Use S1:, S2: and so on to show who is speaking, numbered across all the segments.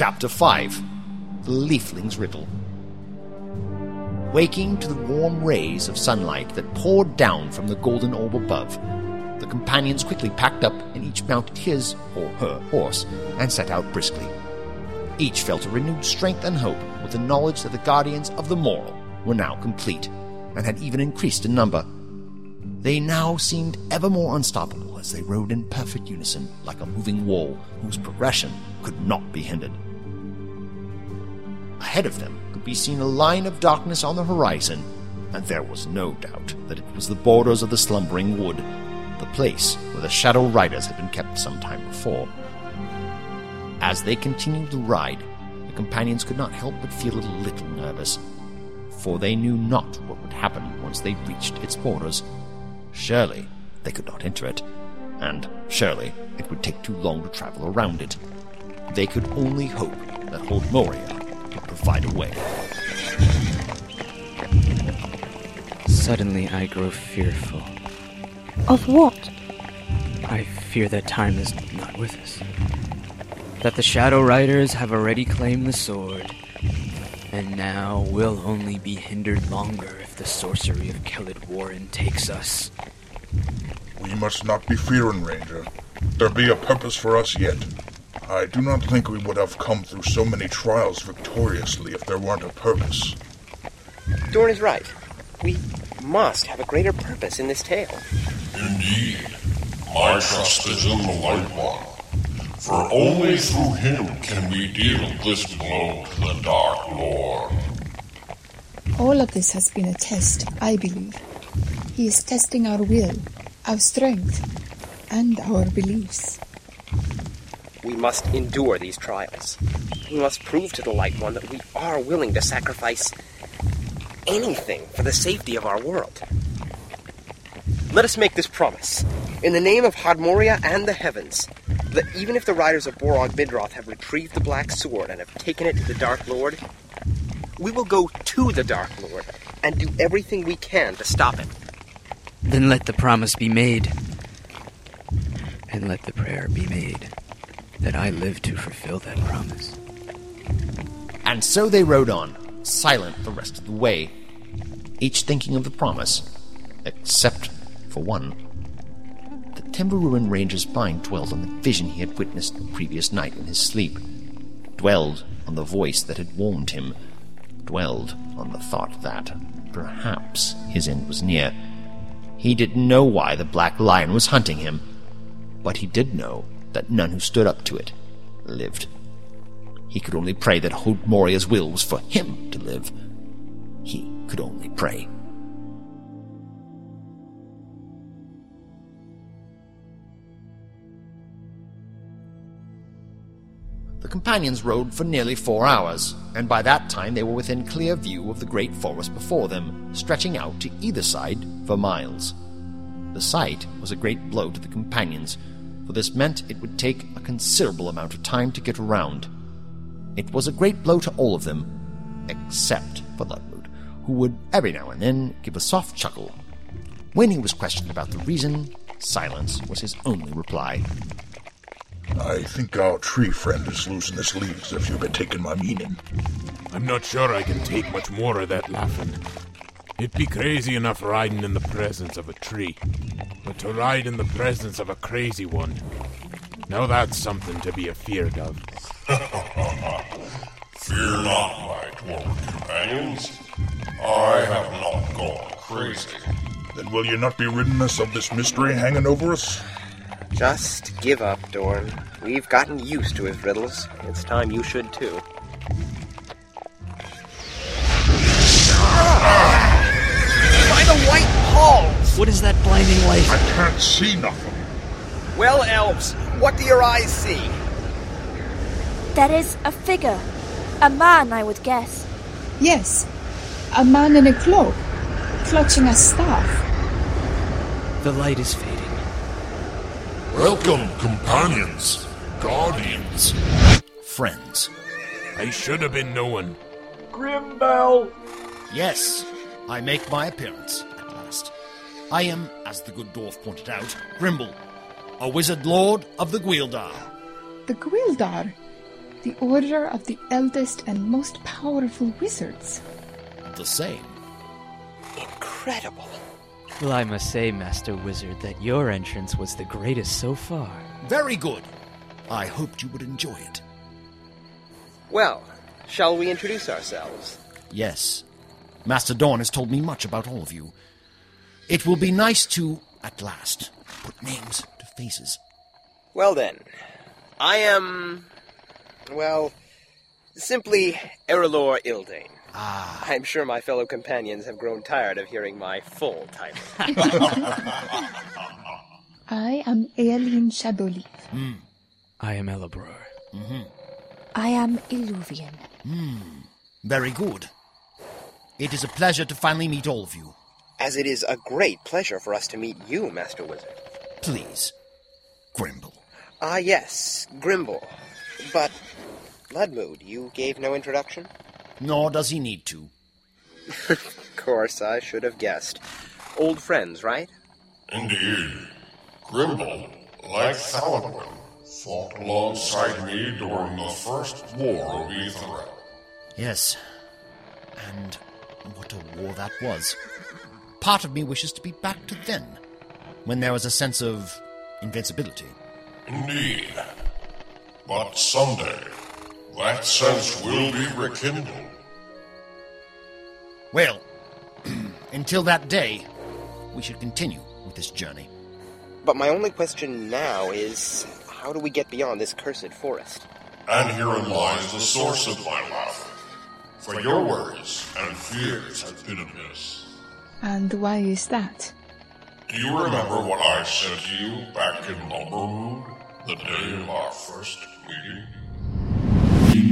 S1: Chapter 5 The Leafling's Riddle. Waking to the warm rays of sunlight that poured down from the golden orb above, the companions quickly packed up and each mounted his or her horse and set out briskly. Each felt a renewed strength and hope with the knowledge that the guardians of the moral were now complete and had even increased in number. They now seemed ever more unstoppable as they rode in perfect unison like a moving wall whose progression could not be hindered. Ahead of them could be seen a line of darkness on the horizon, and there was no doubt that it was the borders of the slumbering wood, the place where the Shadow Riders had been kept some time before. As they continued the ride, the companions could not help but feel a little nervous, for they knew not what would happen once they reached its borders. Surely they could not enter it, and surely it would take too long to travel around it. They could only hope that Old Moria provide a way.
S2: Suddenly I grow fearful.
S3: Of what?
S2: I fear that time is not with us. That the Shadow Riders have already claimed the sword, and now will only be hindered longer if the sorcery of Kellid Warren takes us.
S4: We must not be fearing, Ranger. There be a purpose for us yet. I do not think we would have come through so many trials victoriously if there weren't a purpose.
S5: Dorn is right. We must have a greater purpose in this tale.
S6: Indeed, my trust is in the Light One. For only through him can we deal this blow to the Dark Lord.
S3: All of this has been a test, I believe. He is testing our will, our strength, and our beliefs.
S5: We must endure these trials. We must prove to the Light One that we are willing to sacrifice anything for the safety of our world. Let us make this promise, in the name of Hadmoria and the heavens, that even if the riders of Borog Midroth have retrieved the Black Sword and have taken it to the Dark Lord, we will go to the Dark Lord and do everything we can to stop it.
S2: Then let the promise be made. And let the prayer be made that I live to fulfill that promise.
S1: And so they rode on, silent the rest of the way, each thinking of the promise, except for one. The Timber Ruin Ranger's mind dwelled on the vision he had witnessed the previous night in his sleep, dwelled on the voice that had warned him, dwelled on the thought that perhaps his end was near. He didn't know why the Black Lion was hunting him, but he did know that none who stood up to it lived. He could only pray that Hod Moria's will was for him to live. He could only pray. The companions rode for nearly four hours, and by that time they were within clear view of the great forest before them, stretching out to either side for miles. The sight was a great blow to the companions, for this meant it would take a considerable amount of time to get around. It was a great blow to all of them, except for Ludwig, who would every now and then give a soft chuckle. When he was questioned about the reason, silence was his only reply.
S4: I think our tree friend is losing his leaves if you've been taking my meaning.
S7: I'm not sure I can take much more of that laughing. It'd be crazy enough riding in the presence of a tree, but to ride in the presence of a crazy one, now that's something to be afeared of.
S6: Fear not, my dwarven companions. I have not gone crazy.
S4: Then will you not be ridding us of this mystery hanging over us?
S5: Just give up, Dorn. We've gotten used to his riddles. It's time you should too. Halls!
S2: What is that blinding light?
S4: I can't see nothing.
S5: Well, elves, what do your eyes see?
S8: That is a figure. A man, I would guess.
S3: Yes, a man in a cloak, clutching a staff.
S2: The light is fading.
S6: Welcome, companions, guardians.
S1: Friends.
S7: I should have been knowing.
S9: Grimble!
S1: Yes, I make my appearance at. I am, as the good dwarf pointed out, Grimble, a wizard lord of the Gwyldar.
S3: The Gwildar. The order of the eldest and most powerful wizards.
S1: The same.
S5: Incredible.
S2: Well, I must say, Master Wizard, that your entrance was the greatest so far.
S1: Very good. I hoped you would enjoy it.
S5: Well, shall we introduce ourselves?
S1: Yes. Master Dorn has told me much about all of you. It will be nice to, at last, put names to faces.
S5: Well then, I am. Well, simply Erelor Ildane.
S1: Ah,
S5: I'm sure my fellow companions have grown tired of hearing my full title.
S3: I am Aeline Shadowleaf. Hmm.
S2: I am Elabrar. Mm-hmm.
S8: I am Illuvian. Hmm.
S1: very good. It is a pleasure to finally meet all of you.
S5: As it is a great pleasure for us to meet you, Master Wizard.
S1: Please, Grimble.
S5: Ah, yes, Grimble. But, Ludmood, you gave no introduction?
S1: Nor does he need to.
S5: Of course, I should have guessed. Old friends, right?
S6: Indeed. Grimble, like Thalagwin, fought alongside me during the first war of Etherel.
S1: Yes. And what a war that was. Part of me wishes to be back to then, when there was a sense of invincibility.
S6: Indeed. But someday, that sense will be rekindled.
S1: Well, until that day, we should continue with this journey.
S5: But my only question now is how do we get beyond this cursed forest?
S6: And herein lies the source of my laughter. For your worries and fears have been amiss.
S3: And why is that?
S6: Do you remember what I said to you back in Lumbermoon, the day of our first meeting?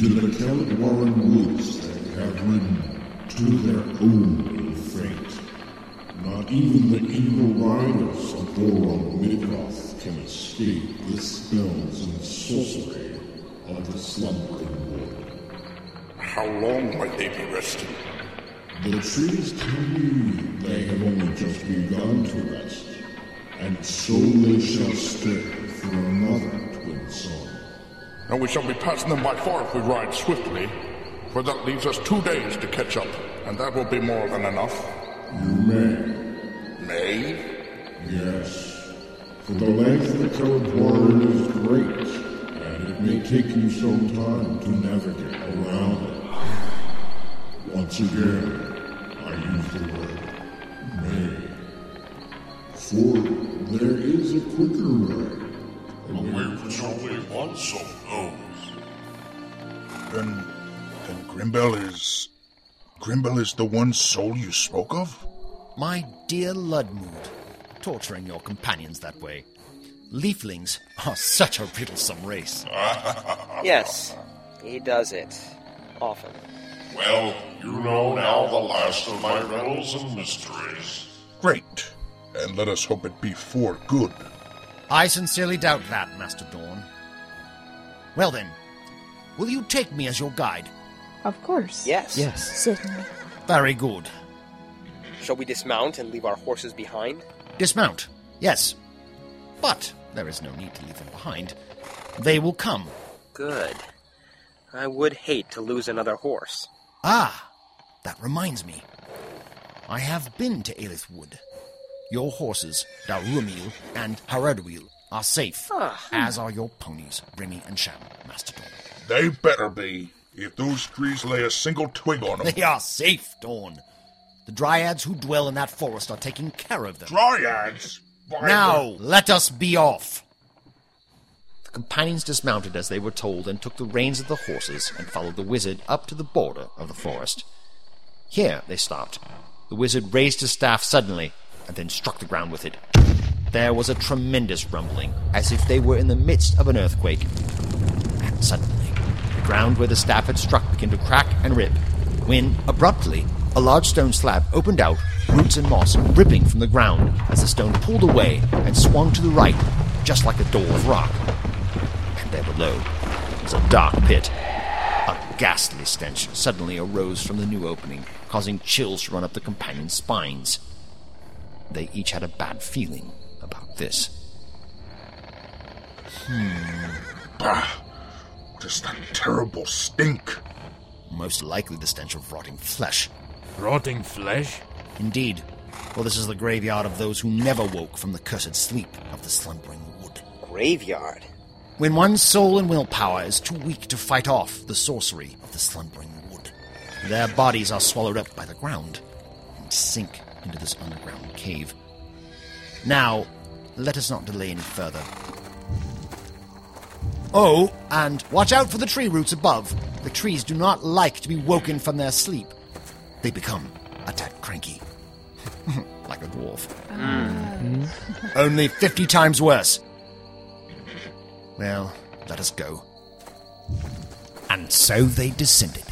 S10: into the Kellet Warren woods they have ridden to their own fate. Not even the evil riders of Goron Midgoth can escape the spells and sorcery of the slumbering wood.
S4: How long might they be resting?
S10: The trees tell me they have only just begun to rest, and so they shall stay for another twin sun.
S4: And we shall be passing them by far if we ride swiftly, for that leaves us two days to catch up, and that will be more than enough.
S10: You may,
S4: May?
S10: yes, for the length of the colored warren is great, and it may take you some time to navigate around it. Once again, I use the word may, for there is a quicker way.
S6: But we was only one soul knows.
S4: Then, then Grimble is... Grimble is the one soul you spoke of?
S1: My dear Ludmood, torturing your companions that way. Leaflings are such a riddlesome race.
S5: Yes, he does it. Often.
S6: Well, you know now the last of my riddles and mysteries.
S4: Great. And let us hope it be for good.
S1: I sincerely doubt that, Master Dorn. Well then, will you take me as your guide?
S3: Of course.
S5: Yes.
S2: Yes.
S8: Certainly.
S1: Very good.
S5: Shall we dismount and leave our horses behind?
S1: Dismount, yes. But there is no need to leave them behind. They will come.
S5: Good. I would hate to lose another horse.
S1: Ah, that reminds me. I have been to Aelith Wood. Your horses, Darumil and Haradwil, are safe,
S5: Ah.
S1: as are your ponies, Remy and Sham, Master Dorn.
S4: They better be, if those trees lay a single twig on them.
S1: They are safe, Dorn. The dryads who dwell in that forest are taking care of them.
S4: Dryads! Why,
S1: Now, let us be off. The companions dismounted as they were told and took the reins of the horses and followed the wizard up to the border of the forest. Here they stopped. The wizard raised his staff suddenly and then struck the ground with it. There was a tremendous rumbling, as if they were in the midst of an earthquake. And suddenly, the ground where the staff had struck began to crack and rip, when, abruptly, a large stone slab opened out, roots and moss ripping from the ground as the stone pulled away and swung to the right, just like a door of rock. And there below was a dark pit. A ghastly stench suddenly arose from the new opening, causing chills to run up the companions' spines. They each had a bad feeling about this. Hmm.
S4: Bah! Just that terrible stink.
S1: Most likely the stench of rotting flesh.
S7: Rotting flesh?
S1: Indeed, for this is the graveyard of those who never woke from the cursed sleep of the slumbering wood.
S5: Graveyard?
S1: When one's soul and willpower is too weak to fight off the sorcery of the slumbering wood, their bodies are swallowed up by the ground and sink into this underground cave. Now, let us not delay any further. Oh, and watch out for the tree roots above. The trees do not like to be woken from their sleep. They become a tad cranky. like a dwarf. Mm. Only 50 times worse. Well, let us go. And so they descended